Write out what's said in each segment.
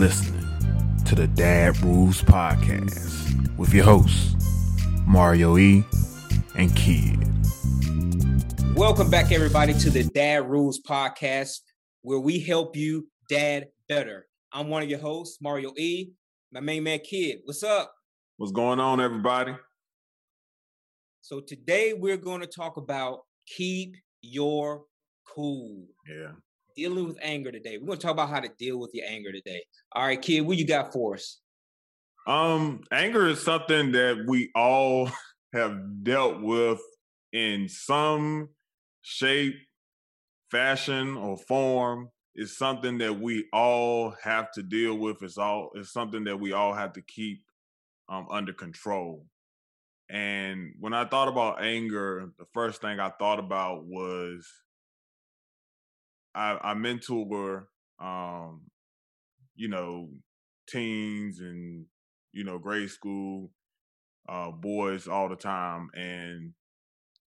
now listening to the Dad Rules Podcast with your hosts, Mario E. and Kidd. Welcome back, everybody, to the Dad Rules Podcast, where we help you dad better. I'm one of your hosts, Mario E. My main man, Kidd. What's up? What's going on, everybody? So today we're going to talk about keep your cool. Yeah. Dealing with anger today. We're to talk about how to deal with your anger today. All right, Kidd, what you got for us? Um, anger is something that we all have dealt with in some shape, fashion, or form. It's something that we all have to deal with. It's all it's something that we all have to keep um, under control. And when I thought about anger, the first thing I thought about was I, I mentor, um, you know, teens and you know grade school uh, boys all the time, and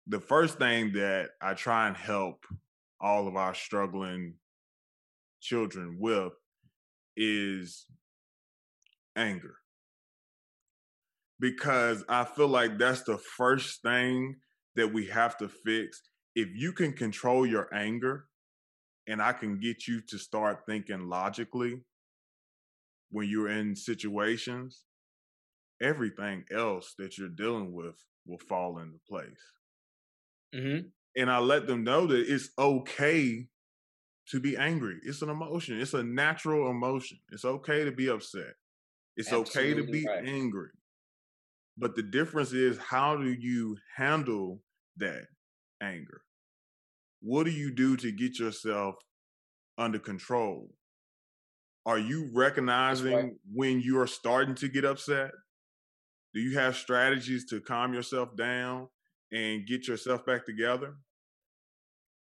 the first thing that I try and help all of our struggling children with is anger because I feel like that's the first thing that we have to fix. If you can control your anger and I can get you to start thinking logically when you're in situations, everything else that you're dealing with will fall into place. Mm-hmm. And I let them know that it's okay to be angry. It's an emotion, it's a natural emotion. It's okay to be upset, it's Absolutely okay to be right. angry. But the difference is how do you handle that anger? What do you do to get yourself under control? Are you recognizing right. when you are starting to get upset? Do you have strategies to calm yourself down and get yourself back together?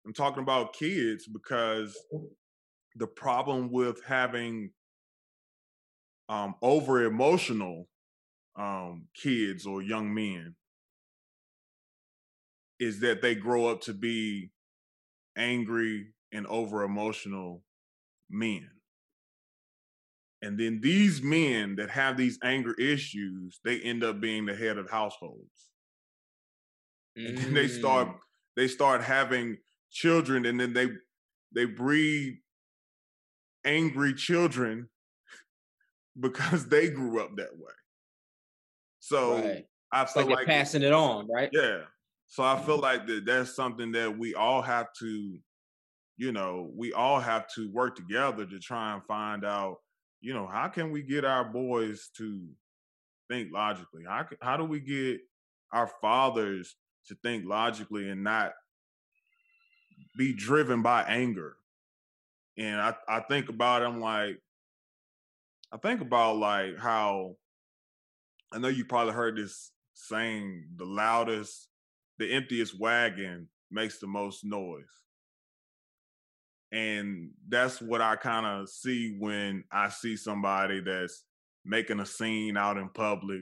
I'm talking about kids because the problem with having um, over emotional um, kids or young men is that they grow up to be angry and over emotional men. And then these men that have these anger issues, they end up being the head of households. And then they start mm. they start having children and then they they breed angry children because they grew up that way. So right. I feel like, like passing it on, right? Yeah. So I feel like that that's something that we all have to, you know, we all have to work together to try and find out, you know, how can we get our boys to think logically? How how do we get our fathers to think logically and not be driven by anger? And I I think about it, I'm like I think about like how I know you probably heard this saying the loudest, the emptiest wagon makes the most noise. And that's what I kind of see when I see somebody that's making a scene out in public,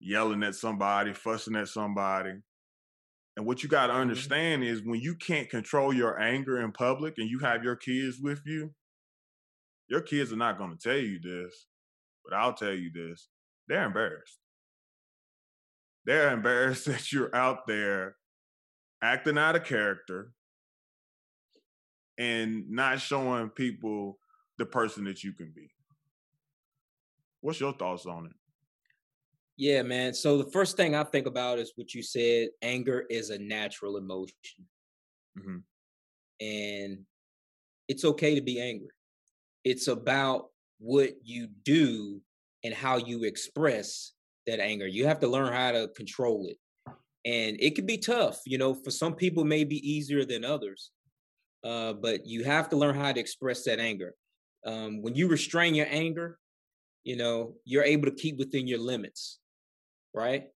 yelling at somebody, fussing at somebody. And what you got to mm-hmm. understand is when you can't control your anger in public and you have your kids with you, your kids are not going to tell you this, but I'll tell you this they're embarrassed. They're embarrassed that you're out there acting out of character and not showing people the person that you can be. What's your thoughts on it? Yeah, man. So the first thing I think about is what you said anger is a natural emotion. Mm-hmm. And it's okay to be angry. It's about what you do and how you express that anger. You have to learn how to control it. And it can be tough, you know, for some people may be easier than others. Uh, but you have to learn how to express that anger. Um, when you restrain your anger, you know, you're able to keep within your limits, right?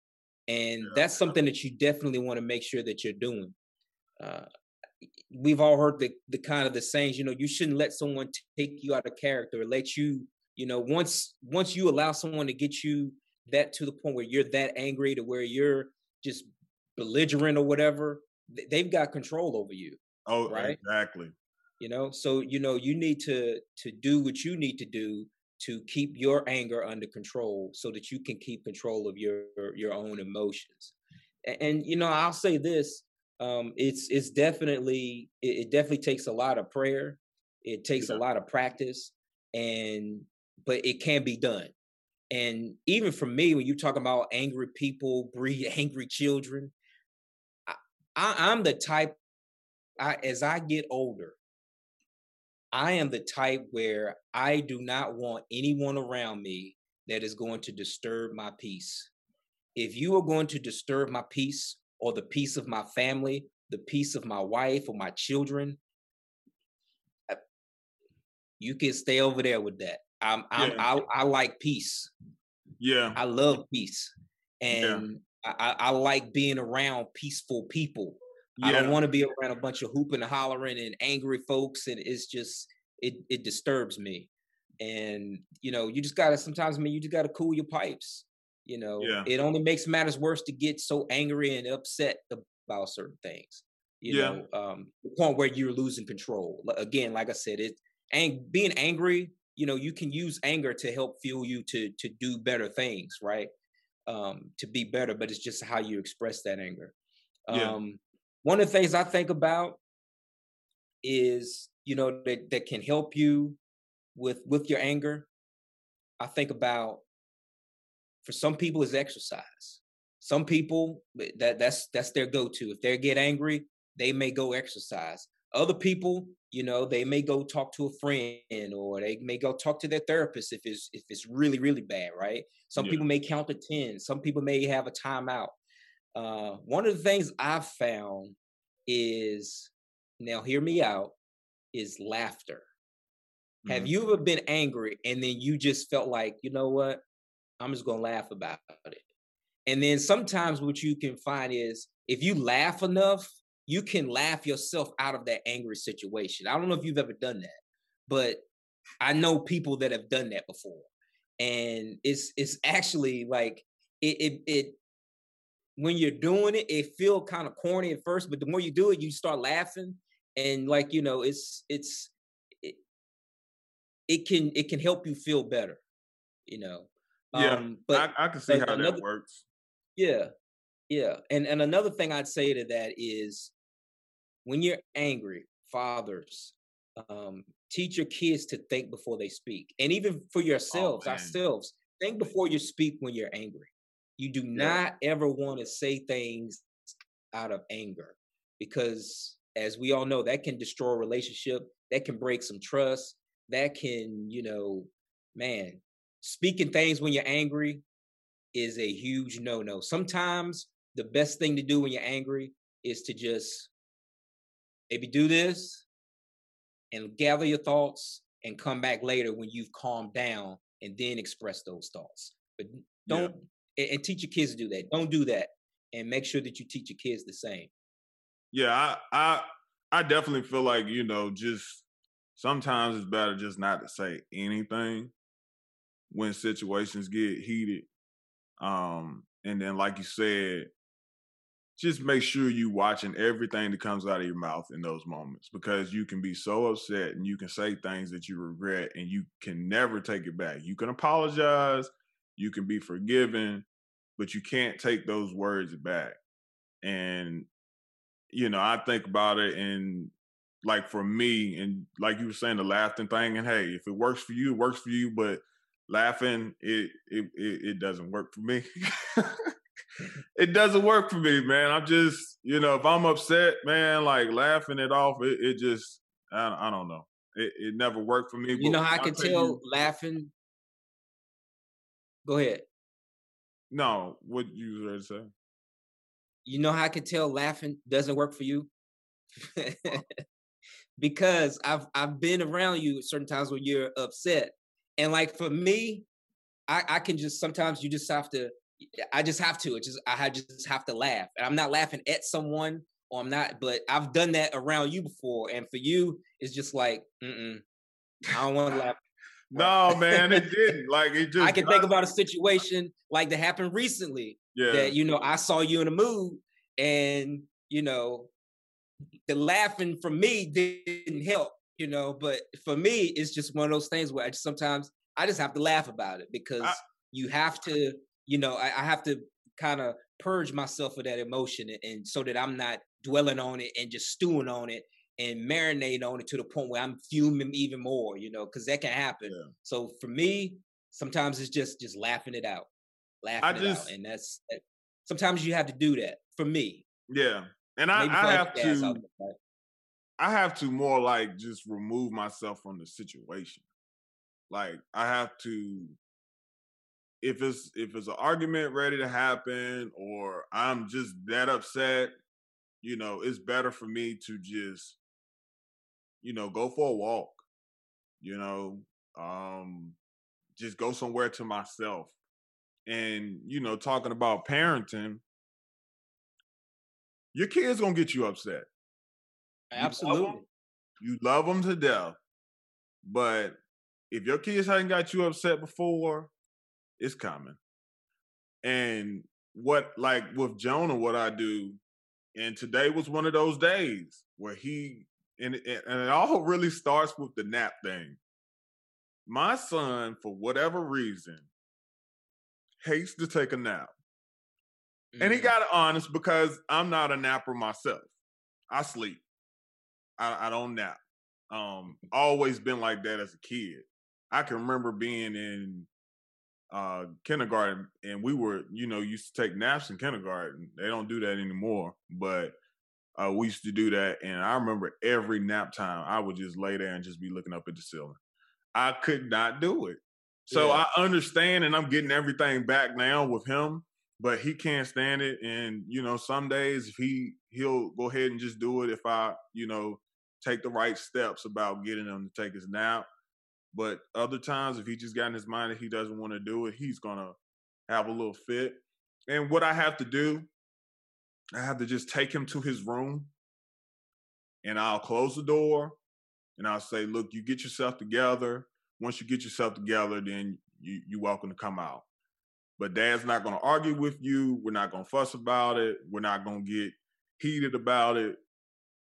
And that's something that you definitely want to make sure that you're doing. Uh, we've all heard the the kind of the sayings, you know, you shouldn't let someone take you out of character, or let you you know once once you allow someone to get you that to the point where you're that angry to where you're just belligerent or whatever they've got control over you oh right exactly You know, so you know you need to to do what you need to do to keep your anger under control so that you can keep control of your your own emotions. And, and you know, I'll say this, um, it's it's definitely it, it, definitely takes a lot of prayer. It takes yeah. a lot of practice and but it can be done. And even for me, when you talk about angry people breed angry children, I, I'm the type I, as I get older, I am the type where I do not want anyone around me that is going to disturb my peace. If you are going to disturb my peace or the peace of my family, the peace of my wife or my children, uh, you can stay over there with that. I'm, I'm yeah. I, I like peace. Yeah, I love peace, and yeah. I, I like being around peaceful people. Yeah. I don't want to be around a bunch of hooping and hollering and angry folks, and it's just it it disturbs me. And you know, you just gotta sometimes I mean you just gotta cool your pipes. You know, yeah. it only makes matters worse to get so angry and upset about certain things. You yeah. know, um, the point where you're losing control. Again, like I said, it and being angry, you know, you can use anger to help fuel you to to do better things, right? Um, to be better, but it's just how you express that anger. Yeah. Um, one of the things I think about is you know that that can help you with with your anger. I think about for some people is exercise. Some people eh, that that's that's their go-to. If they get angry, they may go exercise. Other people, you know, they may go talk to a friend or they may go talk to their therapist if it's if it's really really bad, right? Some yeah. people may count to 10. Some people may have a timeout. Uh, one of the things I've found is now hear me out is laughter. Mm-hmm. Have you ever been angry and then you just felt like, you know what? I'm just gonna laugh about it. And then sometimes what you can find is if you laugh enough, you can laugh yourself out of that angry situation. I don't know if you've ever done that, but I know people that have done that before. And it's it's actually like it it, it when you're doing it, it feel kind of corny at first, but the more you do it, you start laughing, and like you know, it's it's it, it can it can help you feel better, you know. Yeah, um, but I, I can see how another, that works. Yeah, yeah, and and another thing I'd say to that is, when you're angry, fathers, um, teach your kids to think before they speak, and even for oh, yourselves, oh, ourselves, think before you speak when you're angry. You do yeah. not ever want to say things out of anger because, as we all know, that can destroy a relationship, that can break some trust, that can, you know, man, speaking things when you're angry is a huge no no. Sometimes the best thing to do when you're angry is to just maybe do this and gather your thoughts and come back later when you've calmed down and then express those thoughts. But don't and, and teach your kids to do that. Don't do that, and make sure that you teach your kids the same. Yeah, I I I definitely feel like you know just sometimes it's better just not to say anything when situations get heated. Um, and then like you said, just make sure you watching everything that comes out of your mouth in those moments because you can be so upset and you can say things that you regret and you can never take it back. You can apologize, you can be forgiven, but you can't take those words back. And you know, I think about it and like for me, and like you were saying, the laughing thing, and hey, if it works for you, it works for you, but laughing, it it it, it doesn't work for me. it doesn't work for me, man. I'm just, you know, if I'm upset, man, like laughing it off, it, it just, I, I don't know. It, it never worked for me. You know how I can tell you, laughing? Go ahead. No, what you were say? You know how I can tell laughing doesn't work for you? Uh, because I've I've been around you certain times when you're upset. And like for me, I, I can just sometimes you just have to I just have to. It just I just have to laugh. And I'm not laughing at someone or I'm not, but I've done that around you before. And for you, it's just like, mm I don't want to laugh no, man, it didn't. Like it just. I can think about a situation like that happened recently. Yeah. That you know, I saw you in a mood, and you know, the laughing from me didn't help. you know. But for me, it's just one of those things where I just, sometimes I just have to laugh about it because I, you have to, you know, I, I have to kind of purge myself of that emotion and, and so that I'm not dwelling on it and just stewing on it and marinate on it to the point where I'm fuming even more, you know, because that can happen. Yeah. So for me, sometimes it's just just laughing it out, laughing just, it out, and that's that, sometimes you have to do that for me. Yeah, and I, I have to. I have to more like just remove myself from the situation. Like I have to if it's if it's an argument ready to happen or I'm just that upset, you know, it's better for me to just you know, go for a walk. You know, um just go somewhere to myself. And you know, talking about parenting, your kids going to get you upset. Absolutely. You love, you love them to death. But if your kids hadn't got you upset before, it's coming. And what like with Jonah, what I do, and today was one of those days where he and and it all really starts with the nap thing. My son, for whatever reason, hates to take a nap. Mm-hmm. And he mm. got honest because I'm not a napper myself. I sleep. I, I don't nap. Um, always been like that as a kid. I can remember being in uh, kindergarten, and we were, you know, used to take naps in kindergarten. They don't do that anymore, but uh, we used to do that. And I remember every nap time, I would just lay there and just be looking up at the ceiling. I could not do it. So yeah. I understand, and I'm getting everything back now with him, but he can't stand it. And you know, some days if he he'll go ahead and just do it if I, you know, take the right steps about getting him to take his nap. But other times, if he just got in his mind that he doesn't want to do it, he's gonna have a little fit. And what I have to do, I have to just take him to his room and I'll close the door and I'll say, look, you get yourself together. Once you get yourself together, then you, you're welcome to come out. But dad's not to argue with you. We're not to fuss about it. We're not to get heated about it.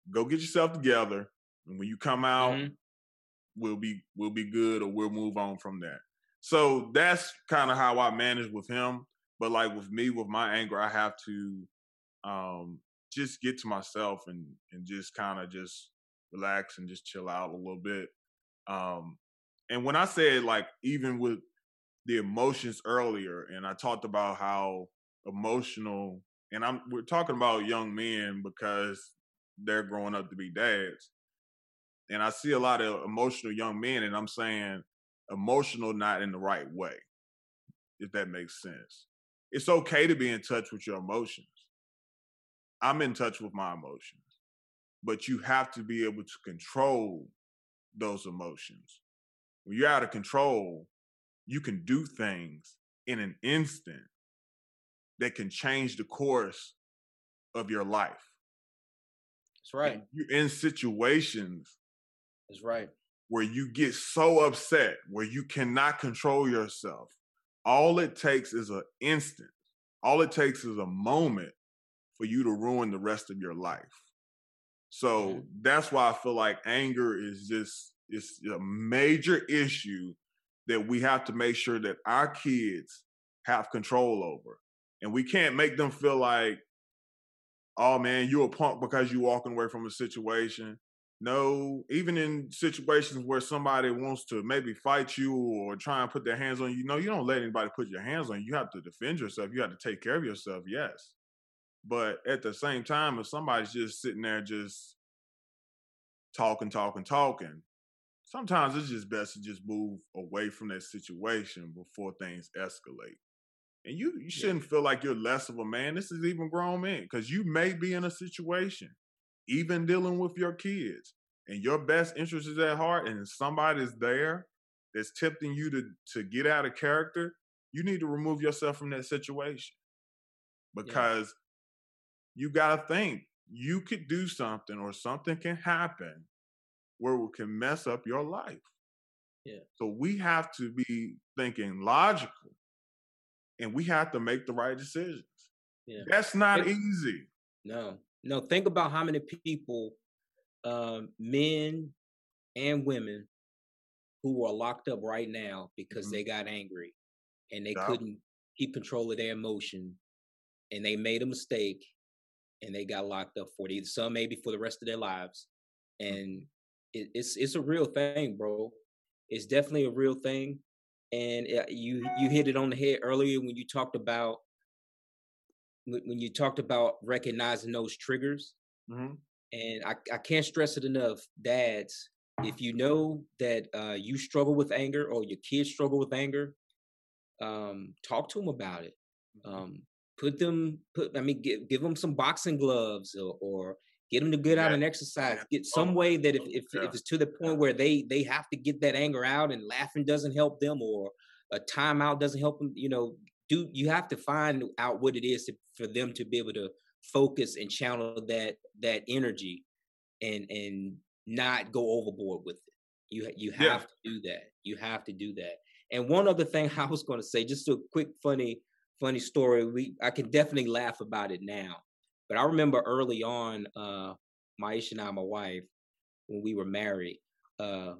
Go get yourself together. And when you come out, mm-hmm we'll be we'll be good or we'll move on from that. So that's kind of how I manage with him. But like with me, with my anger, I have to um, just get to myself and and just kind of just relax and just chill out a little bit. Um, and when I said like even with the emotions earlier, and I talked about how emotional, and I'm we're talking about young men because they're growing up to be dads and I see a lot of emotional young men, and I'm saying emotional not in the right way, if that makes sense. It's okay to be in touch with your emotions. I'm in touch with my emotions, but you have to be able to control those emotions. When you're out of control, you can do things in an instant that can change the course of your life. That's right. And you're in situations that's right. Where you get so upset, where you cannot control yourself. All it takes is an instant. All it takes is a moment for you to ruin the rest of your life. So mm-hmm. that's why I feel like anger is just it's a major issue that we have to make sure that our kids have control over. And we can't make them feel like, oh man, you're a punk because you're walking away from a situation. No, even in situations where somebody wants to maybe fight you or try and put their hands on you, no, you don't let anybody put your hands on you. You have to defend yourself. You have to take care of yourself, yes. But at the same time, if somebody's just sitting there just talking, talking, talking, sometimes it's just best to just move away from that situation before things escalate. And you, you shouldn't yeah. feel like you're less of a man. This is even grown men because you may be in a situation even dealing with your kids and your best interest is at heart and somebody's there that's tempting you to to get out of character you need to remove yourself from that situation. Because yeah. you got to think you could do something or something can happen where it can mess up your life. Yeah. So we have to be thinking logical and we have to make the right decisions. Yeah. That's not it, easy. No no, think about how many people, um, men and women who are locked up right now because mm-hmm. they got angry and they couldn't keep control of their emotion and they made a mistake and they got locked up for it. Some maybe for the rest of their lives. Mm-hmm. And it, it's it's a real thing, bro. It's definitely a real thing. And you you hit it on the head earlier when you talked about when you talked about recognizing those triggers. Mm-hmm. And I, I can't stress it enough, dads. If you know that uh, you struggle with anger or your kids struggle with anger, um, talk to them about it. Mm-hmm. Um, put them, put I mean, give, give them some boxing gloves or, or get them to get yeah. out and exercise. Get some way that if if, yeah. if it's to the point where they they have to get that anger out and laughing doesn't help them or a timeout doesn't help them, you know, do you have to find out what it is to, for them to be able to focus and channel that that energy and and not go overboard with it. You you have yeah. to do that. You have to do that. And one other thing I was going to say, just a quick funny funny story. We I can definitely laugh about it now, but I remember early on, uh, Maisha and I, my wife, when we were married, uh,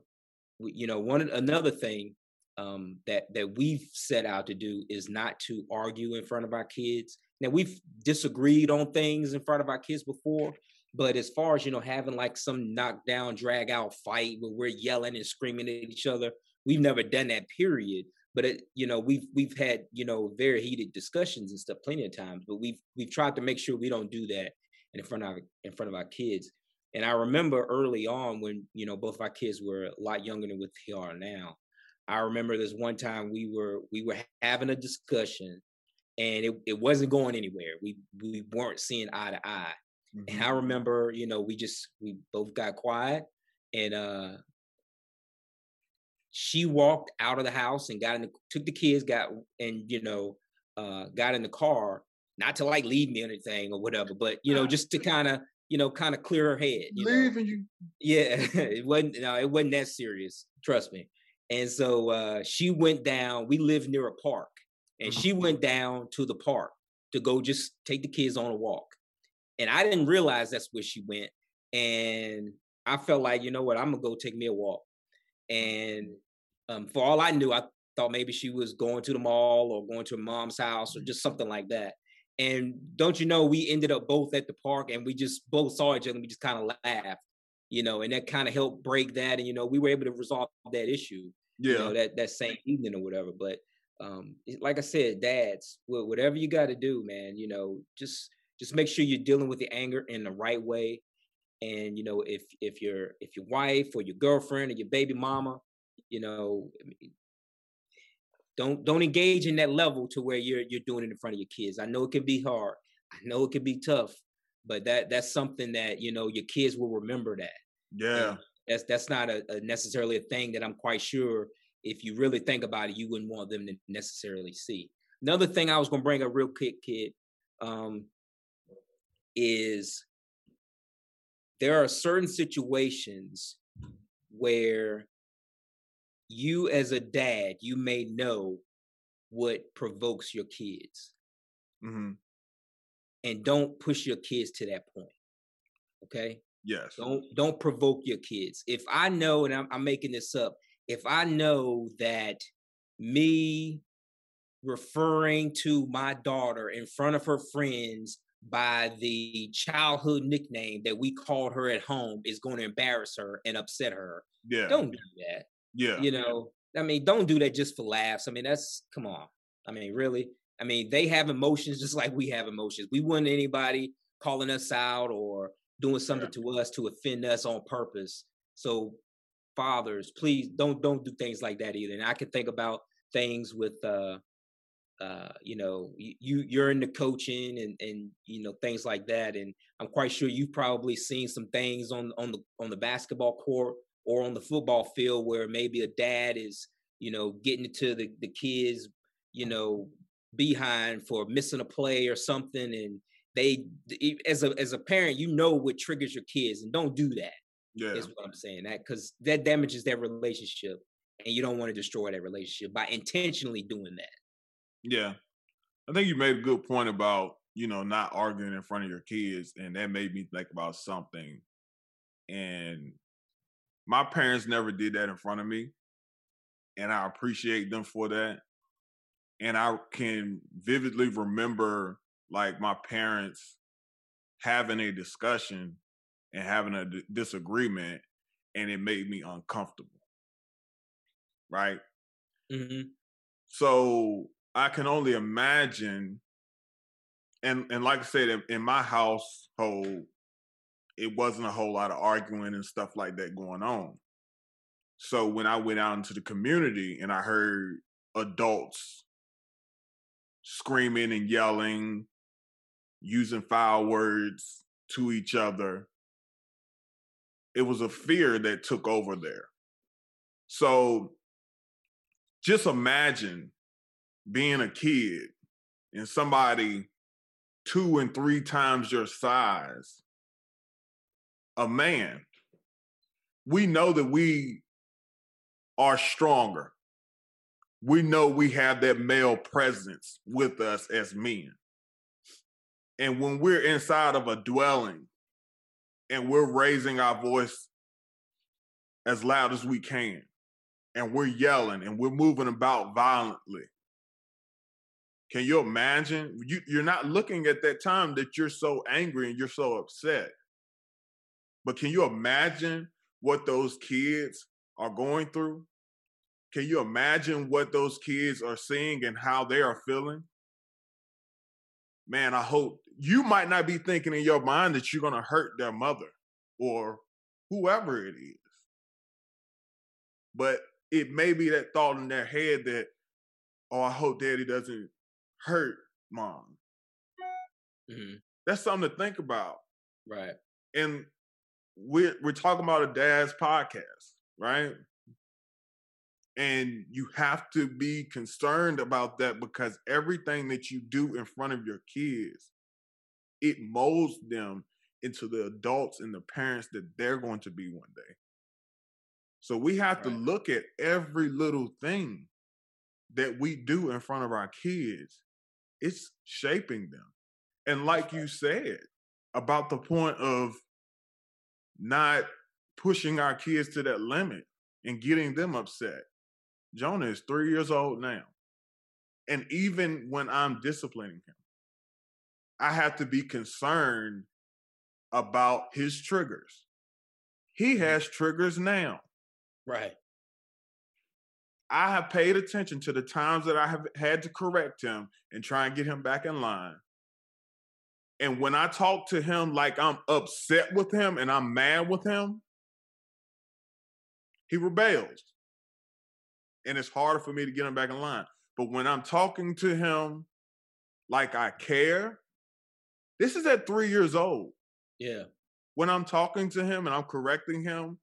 we, you know, one another thing um, that that we've set out to do is not to argue in front of our kids. Now we've disagreed on things in front of our kids before, but as far as you know, having like some knockdown, drag out fight where we're yelling and screaming at each other, we've never done that. Period. But it, you know, we've we've had you know very heated discussions and stuff plenty of times. But we've we've tried to make sure we don't do that in front of in front of our kids. And I remember early on when you know both our kids were a lot younger than what they are now. I remember this one time we were we were having a discussion and it, it wasn't going anywhere. We we weren't seeing eye to eye. Mm-hmm. And I remember, you know, we just we both got quiet and uh she walked out of the house and got in the, took the kids, got and you know, uh got in the car, not to like leave me or anything or whatever, but you know, just to kind of you know, kind of clear her head. You Leaving know? you? Yeah, it wasn't. No, it wasn't that serious. Trust me. And so uh, she went down. We lived near a park, and she mm-hmm. went down to the park to go just take the kids on a walk. And I didn't realize that's where she went. And I felt like, you know what, I'm gonna go take me a walk. And um, for all I knew, I thought maybe she was going to the mall or going to her mom's house or just something like that. And don't you know, we ended up both at the park and we just both saw each other and we just kind of laughed, you know, and that kind of helped break that. And, you know, we were able to resolve that issue, yeah. you know, that, that same evening or whatever. But um, like I said, dads, whatever you got to do, man, you know, just just make sure you're dealing with the anger in the right way. And you know, if if your if your wife or your girlfriend or your baby mama, you know, don't don't engage in that level to where you're you're doing it in front of your kids. I know it can be hard. I know it can be tough, but that that's something that you know your kids will remember that. Yeah, and that's that's not a, a necessarily a thing that I'm quite sure if you really think about it, you wouldn't want them to necessarily see. Another thing I was going to bring up real quick, Kidd, um, is there are certain situations where you as a dad you may know what provokes your kids mm-hmm. and don't push your kids to that point okay yes don't don't provoke your kids if i know and i'm, I'm making this up if I know that me referring to my daughter in front of her friends by the childhood nickname that we called her at home is going to embarrass her and upset her. Yeah. Don't do that. Yeah. You know, I mean, don't do that just for laughs. I mean, that's come on. I mean, really? I mean, they have emotions just like we have emotions. We want anybody calling us out or doing something yeah. to us to offend us on purpose. So fathers, please don't don't do things like that either. And I can think about things with uh uh you know you you're in the coaching and and you know things like that. And i'm quite sure you've probably seen some things on on the on the basketball court or on the football field where maybe a dad is you know getting into the the kids you know behind for missing a play or something. And they as a as a parent you know what triggers your kids. And don't do that yeah. Is what I'm saying. That because that damages their relationship, and you don't want to destroy that relationship by intentionally doing that. Yeah, I think you made a good point about you know not arguing in front of your kids, and that made me think about something. And my parents never did that in front of me. And I appreciate them for that. And I can vividly remember like my parents having a discussion and having a d- disagreement and it made me uncomfortable. Right? Mm-hmm. So I can only imagine and and like I said, in, in my household, it wasn't a whole lot of arguing and stuff like that going on. So when I went out into the community and I heard adults screaming and yelling, using foul words to each other, it was a fear that took over there. So just imagine being a kid and somebody two and three times your size, a man, we know that we are stronger. We know we have that male presence with us as men. And when we're inside of a dwelling and we're raising our voice as loud as we can, and we're yelling and we're moving about violently, can you imagine? You, you're not looking at that time that you're so angry and you're so upset. But can you imagine what those kids are going through? Can you imagine what those kids are seeing and how they are feeling? Man, I hope you might not be thinking in your mind that you're going to hurt their mother or whoever it is. But it may be that thought in their head that, oh, I hope daddy doesn't hurt mom. Mm-hmm. That's something to think about. Right. And we're we're talking about a dad's podcast, right? And you have to be concerned about that because everything that you do in front of your kids, it molds them into the adults and the parents that they're going to be one day. So we have right. to look at every little thing that we do in front of our kids it's shaping them. And like you said, about the point of not pushing our kids to that limit and getting them upset. Jonah is three years old now. And even when I'm disciplining him, I have to be concerned about his triggers. He mm-hmm. has triggers now. Right. I have paid attention to the times that I have had to correct him and try and get him back in line. And when I talk to him like I'm upset with him and I'm mad with him, he rebels. And it's harder for me to get him back in line. But when I'm talking to him like I care, this is at three years old. Yeah. When I'm talking to him and I'm correcting him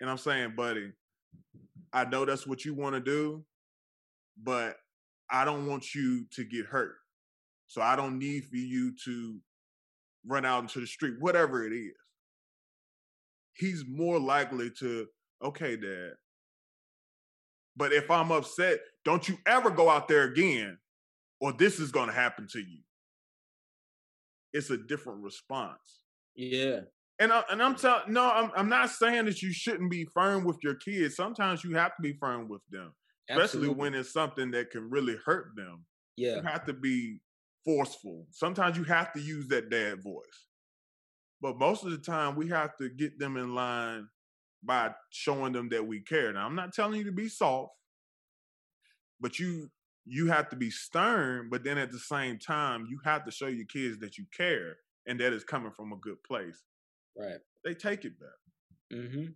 and I'm saying, buddy, I know that's what you want to do, but I don't want you to get hurt. So I don't need for you to run out into the street, whatever it is. He's more likely to, okay, dad. But if I'm upset, don't you ever go out there again, or this is going to happen to you. It's a different response. Yeah. And I, and I'm telling no, I'm I'm not saying that you shouldn't be firm with your kids. Sometimes you have to be firm with them, especially Absolutely. when it's something that can really hurt them. Yeah, you have to be forceful. Sometimes you have to use that dad voice, but most of the time we have to get them in line by showing them that we care. Now, I'm not telling you to be soft, but you you have to be stern. But then at the same time, you have to show your kids that you care and that is coming from a good place. Right. They take it better. Mm-hmm.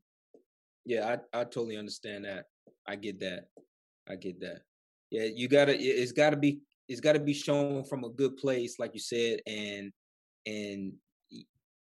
Yeah, I I totally understand that. I get that. I get that. Yeah, you gotta. It's gotta be. It's gotta be shown from a good place, like you said, and and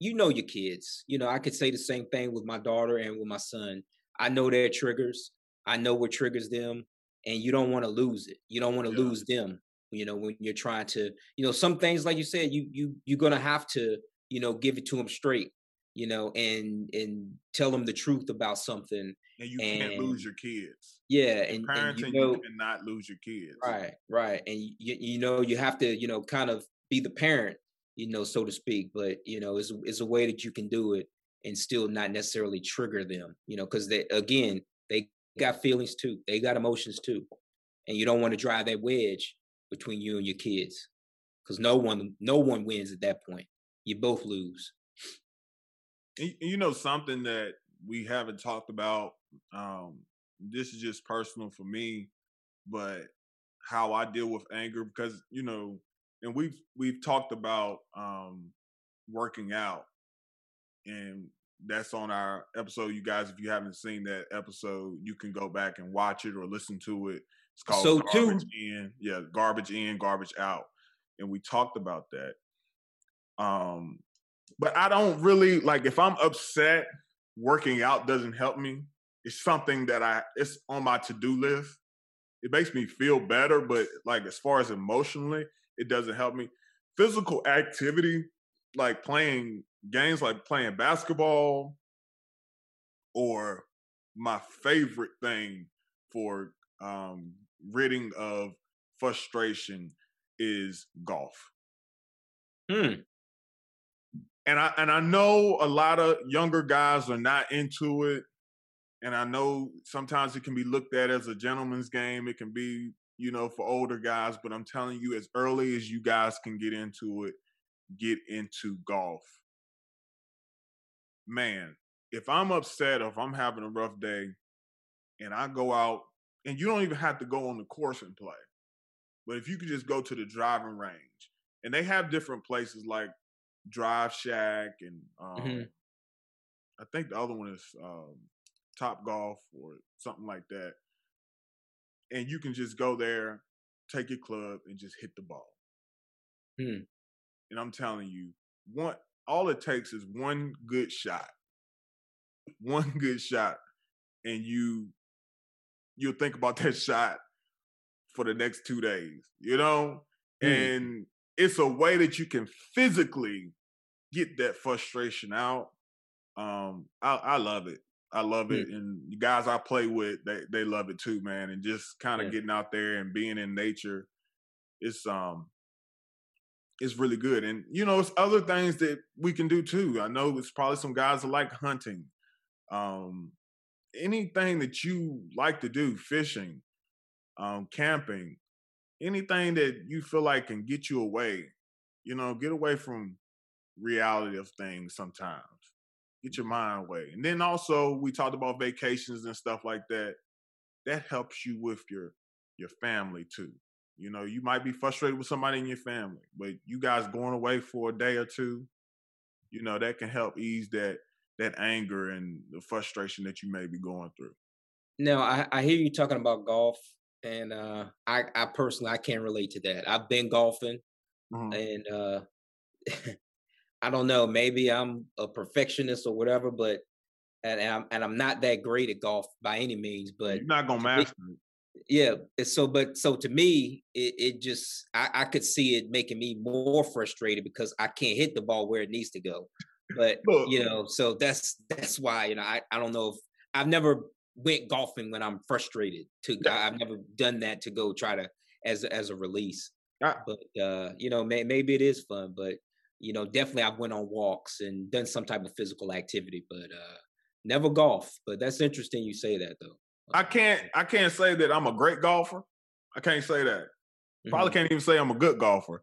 you know your kids. You know, I could say the same thing with my daughter and with my son. I know their triggers. I know what triggers them, and you don't want to lose it. You don't want to yeah. lose them. You know, when you're trying to, you know, some things like you said, you you you're gonna have to, you know, give it to them straight you know, and and tell them the truth about something. And you and, can't lose your kids. Yeah, and, parenting, and you, know, you cannot lose your kids. Right, right, and you you know you have to you know kind of be the parent, you know, so to speak. But you know, it's it's a way that you can do it, and still not necessarily trigger them, you know, because they again, got feelings too, they got emotions too. And you don't want to drive that wedge between you and your kids. Because no one no one wins at that point. You both lose. You know something that we haven't talked about. Um, this is just personal for me, but how I deal with anger because you know, and we've we've talked about um, working out, and that's on our episode. You guys, if you haven't seen that episode, you can go back and watch it or listen to it. It's called so Garbage too. In. Yeah, Garbage In, Garbage Out. And we talked about that. Um, but I don't really like if I'm upset, working out doesn't help me. It's something that I it's on my to-do list. It makes me feel better, but like as far as emotionally, it doesn't help me. Physical activity, like playing games like playing basketball, or my favorite thing for um, ridding of frustration is golf. Hmm. And I and I know a lot of younger guys are not into it. And I know sometimes it can be looked at as a gentleman's game. It can be, you know, for older guys, but I'm telling you, as early as you guys can get into it, get into golf. Man, if I'm upset or if I'm having a rough day and I go out, and you don't even have to go on the course and play, but if you could just go to the driving range, and they have different places like Drive Shack and um, mm-hmm. I think the other one is um, Topgolf or something like that. And you can just go there, take your club, and just hit the ball. Hmm. And I'm telling you, one all it takes is one good shot. One good shot, and you you'll think about that shot for the next two days, you know? Mm. And it's a way that you can physically get that frustration out. Um, I, I love it. I love mm. it. And the guys I play with, they, they love it too, man. And just kind of yeah. getting out there and being in nature, it's um it's really good. And you know, it's other things that we can do too. I know it's probably some guys that like hunting. Um, anything that you like to do, fishing, um, camping, anything that you feel like can get you away, you know, get away from reality of things sometimes. Get your mind away. And then also we talked about vacations and stuff like that. That helps you with your your family too. You know, you might be frustrated with somebody in your family, but you guys going away for a day or two, you know, that can help ease that that anger and the frustration that you may be going through. No, I, I hear you talking about golf, and uh, I, I personally I can't relate to that. I've been golfing, mm-hmm. and uh, I don't know, maybe I'm a perfectionist or whatever, but and, and I'm and I'm not that great at golf by any means. But you're not gonna master it. Yeah. So, but so to me, it, it just I, I could see it making me more frustrated because I can't hit the ball where it needs to go. But you know, so that's that's why you know I, I don't know if I've never went golfing when I'm frustrated. To I've never done that to go try to as as a release. Ah. But uh, you know, may, maybe it is fun. But you know, definitely I've went on walks and done some type of physical activity, but uh, never golf. But that's interesting you say that though. I can't I can't say that I'm a great golfer. I can't say that. Probably mm-hmm. can't even say I'm a good golfer.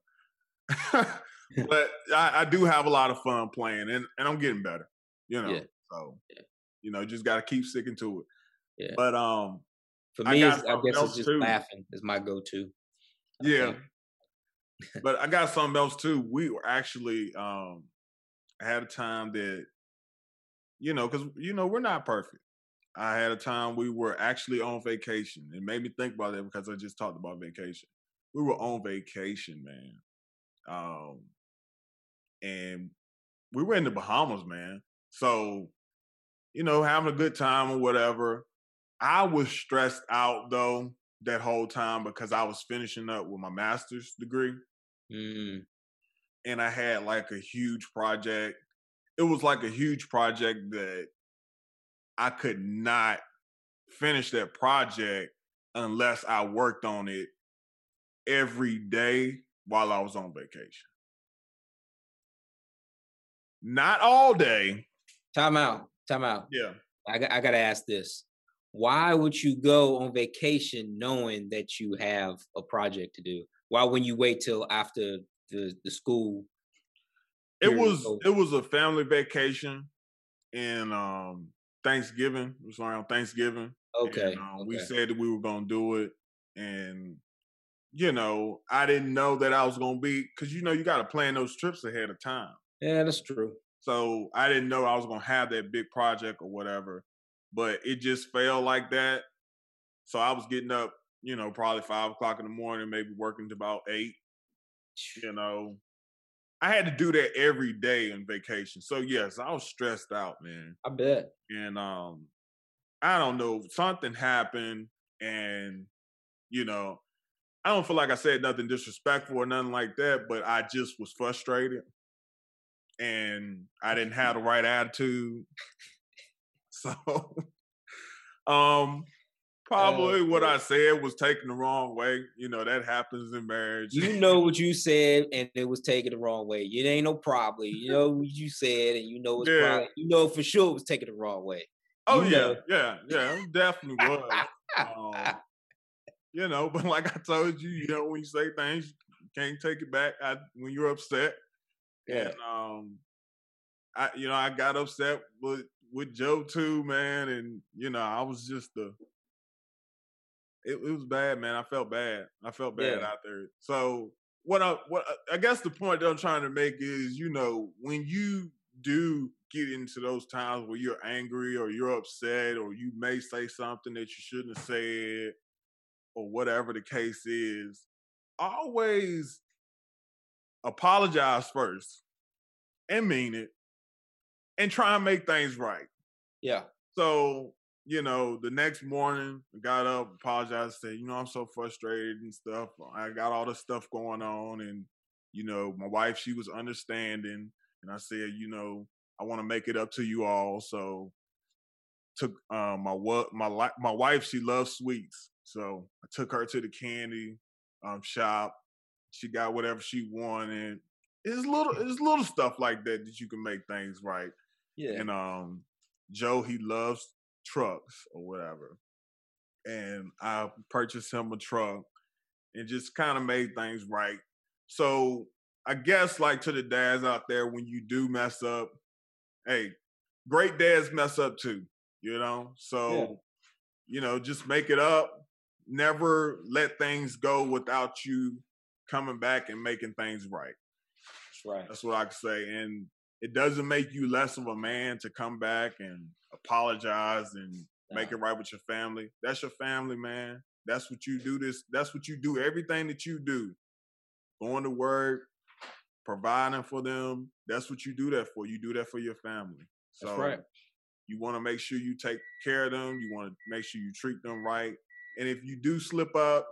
but I, I, do have a lot of fun playing, and, and I'm getting better. You know, yeah. so yeah. you know, just got to keep sticking to it. Yeah. But um, for me, I, I guess it's just too. laughing is my go-to. Yeah. but I got something else too. We were actually um had a time that you know because you know we're not perfect. I had a time we were actually on vacation. It made me think about that because I just talked about vacation. We were on vacation, man. Um, and we were in the Bahamas, man. So, you know, having a good time or whatever. I was stressed out though that whole time because I was finishing up with my master's degree. Mm. And I had like a huge project. It was like a huge project that I could not finish that project unless I worked on it every day while I was on vacation. Not all day, Time out. Time out. Yeah. I got, I got to ask this. Why would you go on vacation knowing that you have a project to do? Why wouldn't you wait till after the, the school? It was it was a family vacation and um Thanksgiving. It was around Thanksgiving. Okay. And, um, okay. We said that we were gonna do it, and you know, I didn't know that I was gonna be because you know you got to plan those trips ahead of time. Yeah, that's true. So I didn't know I was gonna have that big project or whatever, but it just fell like that. So I was getting up, you know, probably five o'clock in the morning, maybe working to about eight. You know, I had to do that every day on vacation. So yes, I was stressed out, man. I bet. And um, I don't know, something happened, and you know, I don't feel like I said nothing disrespectful or nothing like that, but I just was frustrated and I didn't have the right attitude. So um probably uh, what I said was taken the wrong way. You know, that happens in marriage. You know what you said and it was taken the wrong way. It ain't no probably. You know what you said and you know it's yeah. probably you know for sure it was taken the wrong way. Oh you yeah, know. yeah, yeah, definitely was. um, you know, but like I told you, you know, when you say things, you can't take it back. I, when you're upset, yeah. And um, I you know I got upset with with Joe too, man, and you know I was just the. It, it was bad, man. I felt bad. I felt bad yeah. out there. So what I what I guess the point that I'm trying to make is, you know, when you do get into those times where you're angry or you're upset or you may say something that you shouldn't have said or whatever the case is, always apologize first and mean it and try and make things right. Yeah. So, you know, the next morning, I got up, apologized, said, you know, I'm so frustrated and stuff. I got all this stuff going on. And, you know, my wife, she was understanding. And I said, you know, I want to make it up to you all. So took um, my what my my wife, she loves sweets. So I took her to the candy um, shop. She got whatever she wanted. It's little, it's little stuff like that that you can make things right. Yeah. And um, Joe, he loves trucks or whatever, and I purchased him a truck and just kind of made things right. So I guess, like to the dads out there, when you do mess up, hey, great dads mess up too. You know, so yeah. you know, just make it up never let things go without you coming back and making things right. That's right. That's what I can say. And it doesn't make you less of a man to come back and apologize and yeah. make it right with your family. That's your family, man. That's what you do this. That's what you do. Everything that you do, going to work, providing for them. That's what you do that for. You do that for your family. So that's right. You want to make sure you take care of them. You want to make sure you treat them right. And if you do slip up,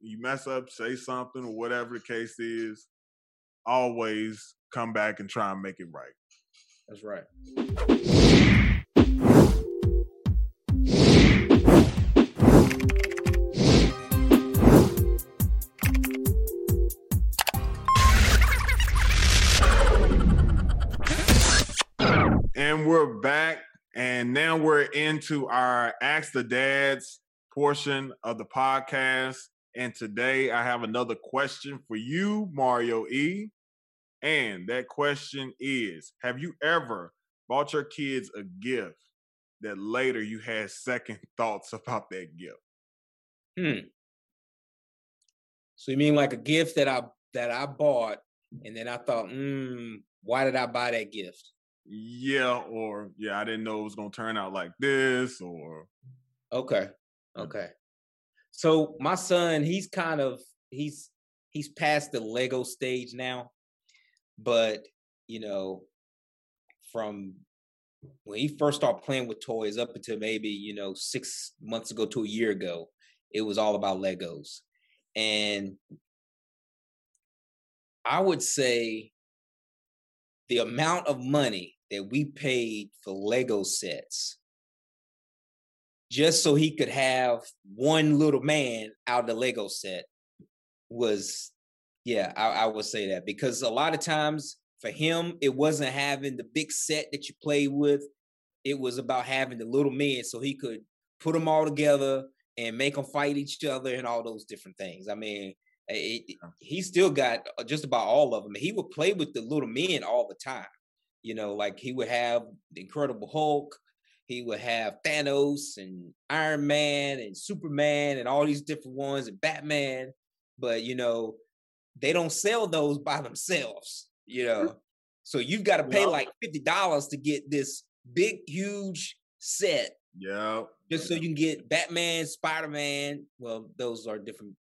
you mess up, say something or whatever the case is, always come back and try and make it right. That's right. Into our Ask the Dads portion of the podcast. And today I have another question for you, Mario E. And that question is Have you ever bought your kids a gift that later you had second thoughts about that gift? Hmm. So you mean like a gift that I that I bought and then I thought, hmm, why did I buy that gift? Yeah, or yeah, I didn't know it was gonna turn out like this, or okay. Okay. So my son, he's kind of he's he's past the Lego stage now. But, you know, from when he first started playing with toys up until maybe, you know, 6 months ago to a year ago, it was all about Legos. And I would say the amount of money that we paid for Lego sets just so he could have one little man out of the Lego set was, yeah, I, I would say that because a lot of times for him, it wasn't having the big set that you play with. it was about having the little men so he could put them all together and make them fight each other and all those different things. I mean, it, he still got uh, just about all of them. He would play with the little men all the time. You know, like he would have the Incredible Hulk, he would have Thanos and Iron Man and Superman and all these different ones and Batman. But you know, they don't sell those by themselves. You know, so you've got to pay like fifty dollars to get this big, huge set. Yeah. Just so you can get Batman, Spider Man. Well, those are different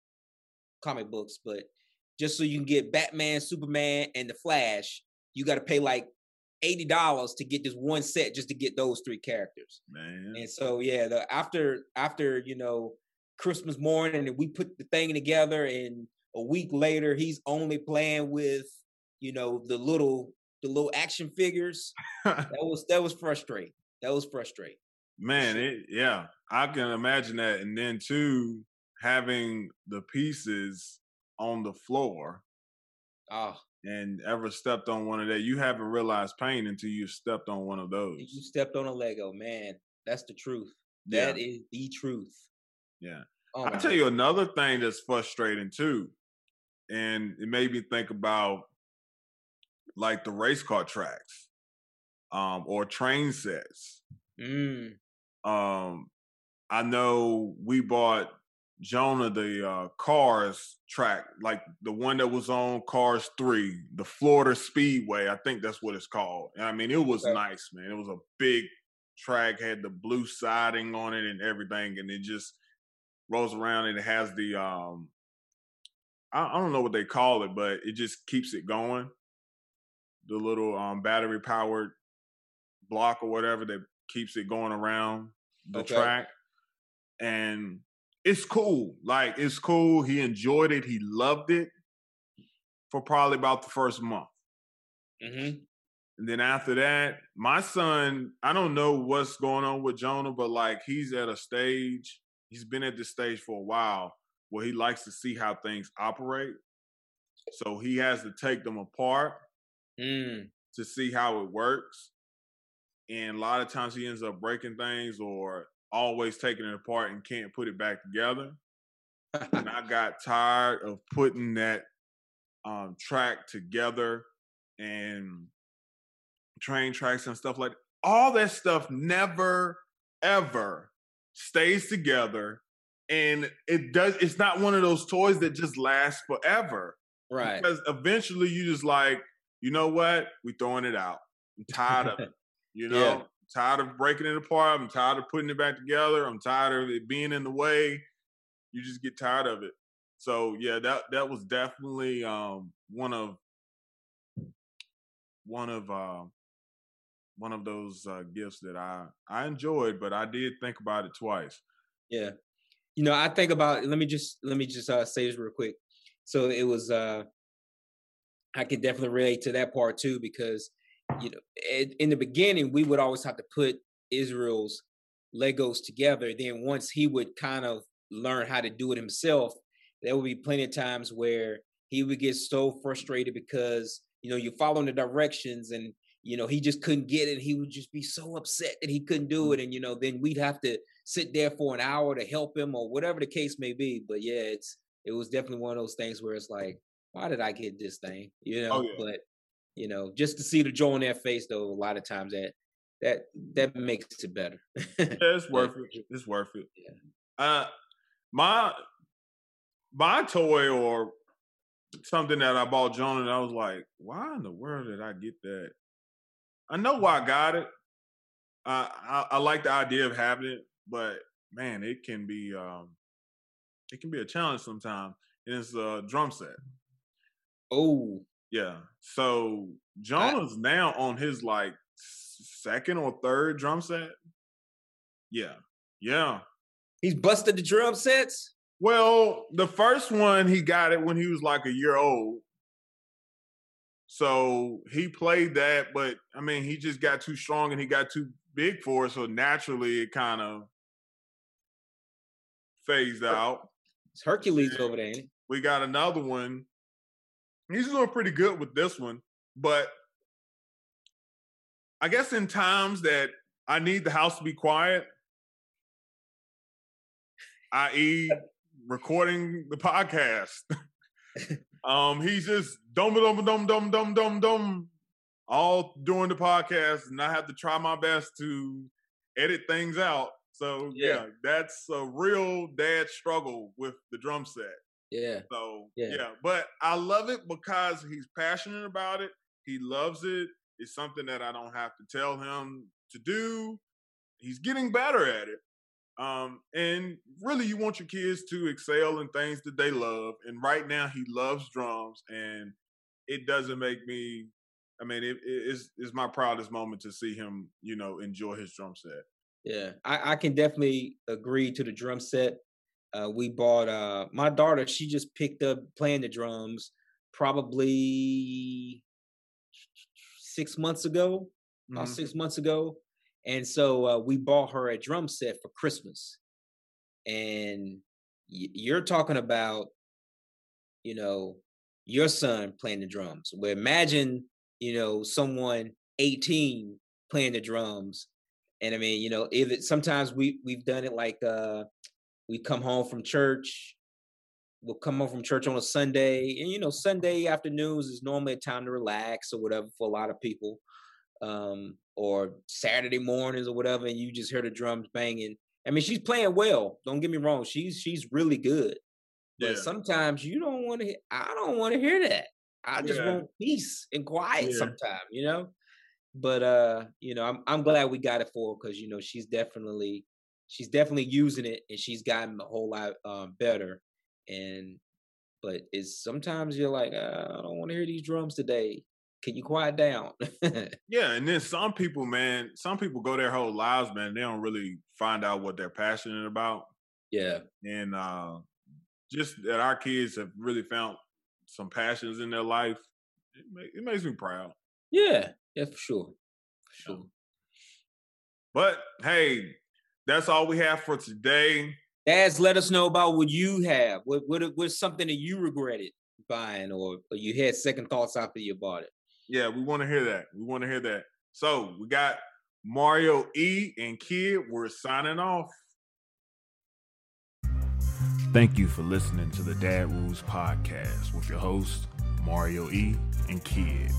comic books, but just so you can get Batman, Superman, and the Flash, you got to pay like eighty dollars to get this one set just to get those three characters. Man. And so yeah, the after after you know Christmas morning and we put the thing together and a week later he's only playing with you know the little the little action figures. that was that was frustrating. That was frustrating. Man, it yeah, I can imagine that. And then too, having the pieces on the floor. Oh. And ever stepped on one of that, you haven't realized pain until you stepped on one of those. You stepped on a Lego, man. That's the truth. That yeah. is the truth. Yeah. Oh, I'll tell you another thing that's frustrating too. And it made me think about like the race car tracks um, or train sets. Mm. Um, I know we bought Jonah the uh, Cars track, like the one that was on Cars Three, the Florida Speedway. I think that's what it's called. And I mean, it was okay. nice, man. It was a big track, had the blue siding on it and everything, and it just rolls around and it has the um, I, I don't know what they call it, but it just keeps it going. The little um battery powered block or whatever that keeps it going around the okay. track. And it's cool. Like it's cool. He enjoyed it. He loved it for probably about the first month. Mm-hmm. And then after that, my son, I don't know what's going on with Jonah, but like he's at a stage, he's been at this stage for a while where he likes to see how things operate. So he has to take them apart mm. to see how it works. And a lot of times he ends up breaking things or always taking it apart and can't put it back together. and I got tired of putting that um, track together and train tracks and stuff like that. all that stuff never ever stays together. And it does it's not one of those toys that just lasts forever right. because eventually you just like you know what? We throwing it out. I'm tired of it. You know tired of breaking it apart. I'm tired of putting it back together. I'm tired of it being in the way. You just get tired of it. So yeah, that that was definitely um, one of one of uh, one of those uh, gifts that I I enjoyed, but I did think about it twice. Yeah, you know, I think about. Let me just let me just uh, say this real quick. So it was. uh I could definitely relate to that part too because you know, in the beginning, we would always have to put Israel's Legos together. Then once he would kind of learn how to do it himself, there would be plenty of times where he would get so frustrated because you know you're following the directions and you know he just couldn't get it. He would just be so upset that he couldn't do mm. it, and you know then we'd have to sit there for an hour to help him or whatever the case may be. But yeah, it's it was definitely one of those things where it's like, why did I get this thing? You oh, know, oh, yeah. but you know, just to see the joy in their face, though, a lot of times that that that makes it better. yeah, it's worth it. It's worth it. Yeah. Uh, my my toy or something that I bought Jonah and I was like, why in the world did I get that? I know why I got it. I, I, I like the idea of having it, but man, it can be um, it can be a challenge sometimes. And it's a drum set. Oh, yeah. So Jonah's I, now on his like second or third drum set. Yeah. Yeah. He's busted the drum sets? Well, the first one he got it when he was like a year old. So he played that, but I mean, he just got too strong and he got too big for it. So naturally, it kind of phased out. It's Hercules over there. We got another one He's doing pretty good with this one, but I guess in times that I need the house to be quiet, i.e., recording the podcast. um, he's just dum dum dum dum dum dum dum all during the podcast, and I have to try my best to edit things out. So yeah, yeah that's a real dad struggle with the drum set. Yeah. So yeah. yeah, but I love it because he's passionate about it. He loves it. It's something that I don't have to tell him to do. He's getting better at it. Um, and really, you want your kids to excel in things that they love. And right now, he loves drums, and it doesn't make me. I mean, it, it's it's my proudest moment to see him, you know, enjoy his drum set. Yeah, I, I can definitely agree to the drum set. Uh, we bought uh, my daughter. She just picked up playing the drums probably six months ago, about mm-hmm. six months ago, and so uh, we bought her a drum set for Christmas. And y- you're talking about, you know, your son playing the drums. Well, imagine, you know, someone 18 playing the drums. And I mean, you know, if it, sometimes we we've done it like uh we come home from church, we'll come home from church on a Sunday, and you know, Sunday afternoons is normally a time to relax or whatever for a lot of people um, or Saturday mornings or whatever, and you just hear the drums banging. I mean, she's playing well. Don't get me wrong; she's she's really good. But yeah. sometimes you don't want to. I don't want to hear that. I just yeah. want peace and quiet. Yeah. Sometimes, you know. But uh, you know, I'm I'm glad we got it for her because you know she's definitely she's definitely using it and she's gotten a whole lot um, better. And but it's sometimes you're like, uh, I don't want to hear these drums today can you quiet down? yeah, and then some people, man, some people go their whole lives, man, they don't really find out what they're passionate about. Yeah. And uh just that our kids have really found some passions in their life, it, it makes me proud. Yeah, yeah, for sure. For sure. But hey, that's all we have for today. As let us know about what you have. What what what's something that you regretted buying or, or you had second thoughts after you bought it? Yeah, we want to hear that. We want to hear that. So we got Mario E and Kidd. We're signing off. Thank you for listening to the Dad Rules podcast with your host, Mario E and Kidd.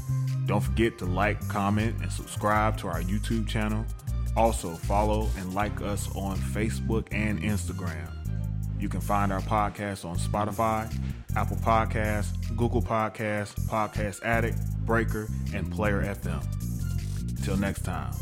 Don't forget to like, comment, and subscribe to our YouTube channel. Also, follow and like us on Facebook and Instagram. You can find our podcast on Spotify, Apple Podcasts, Google Podcasts, Podcast Addict, Breaker, and Player FM. Till next time.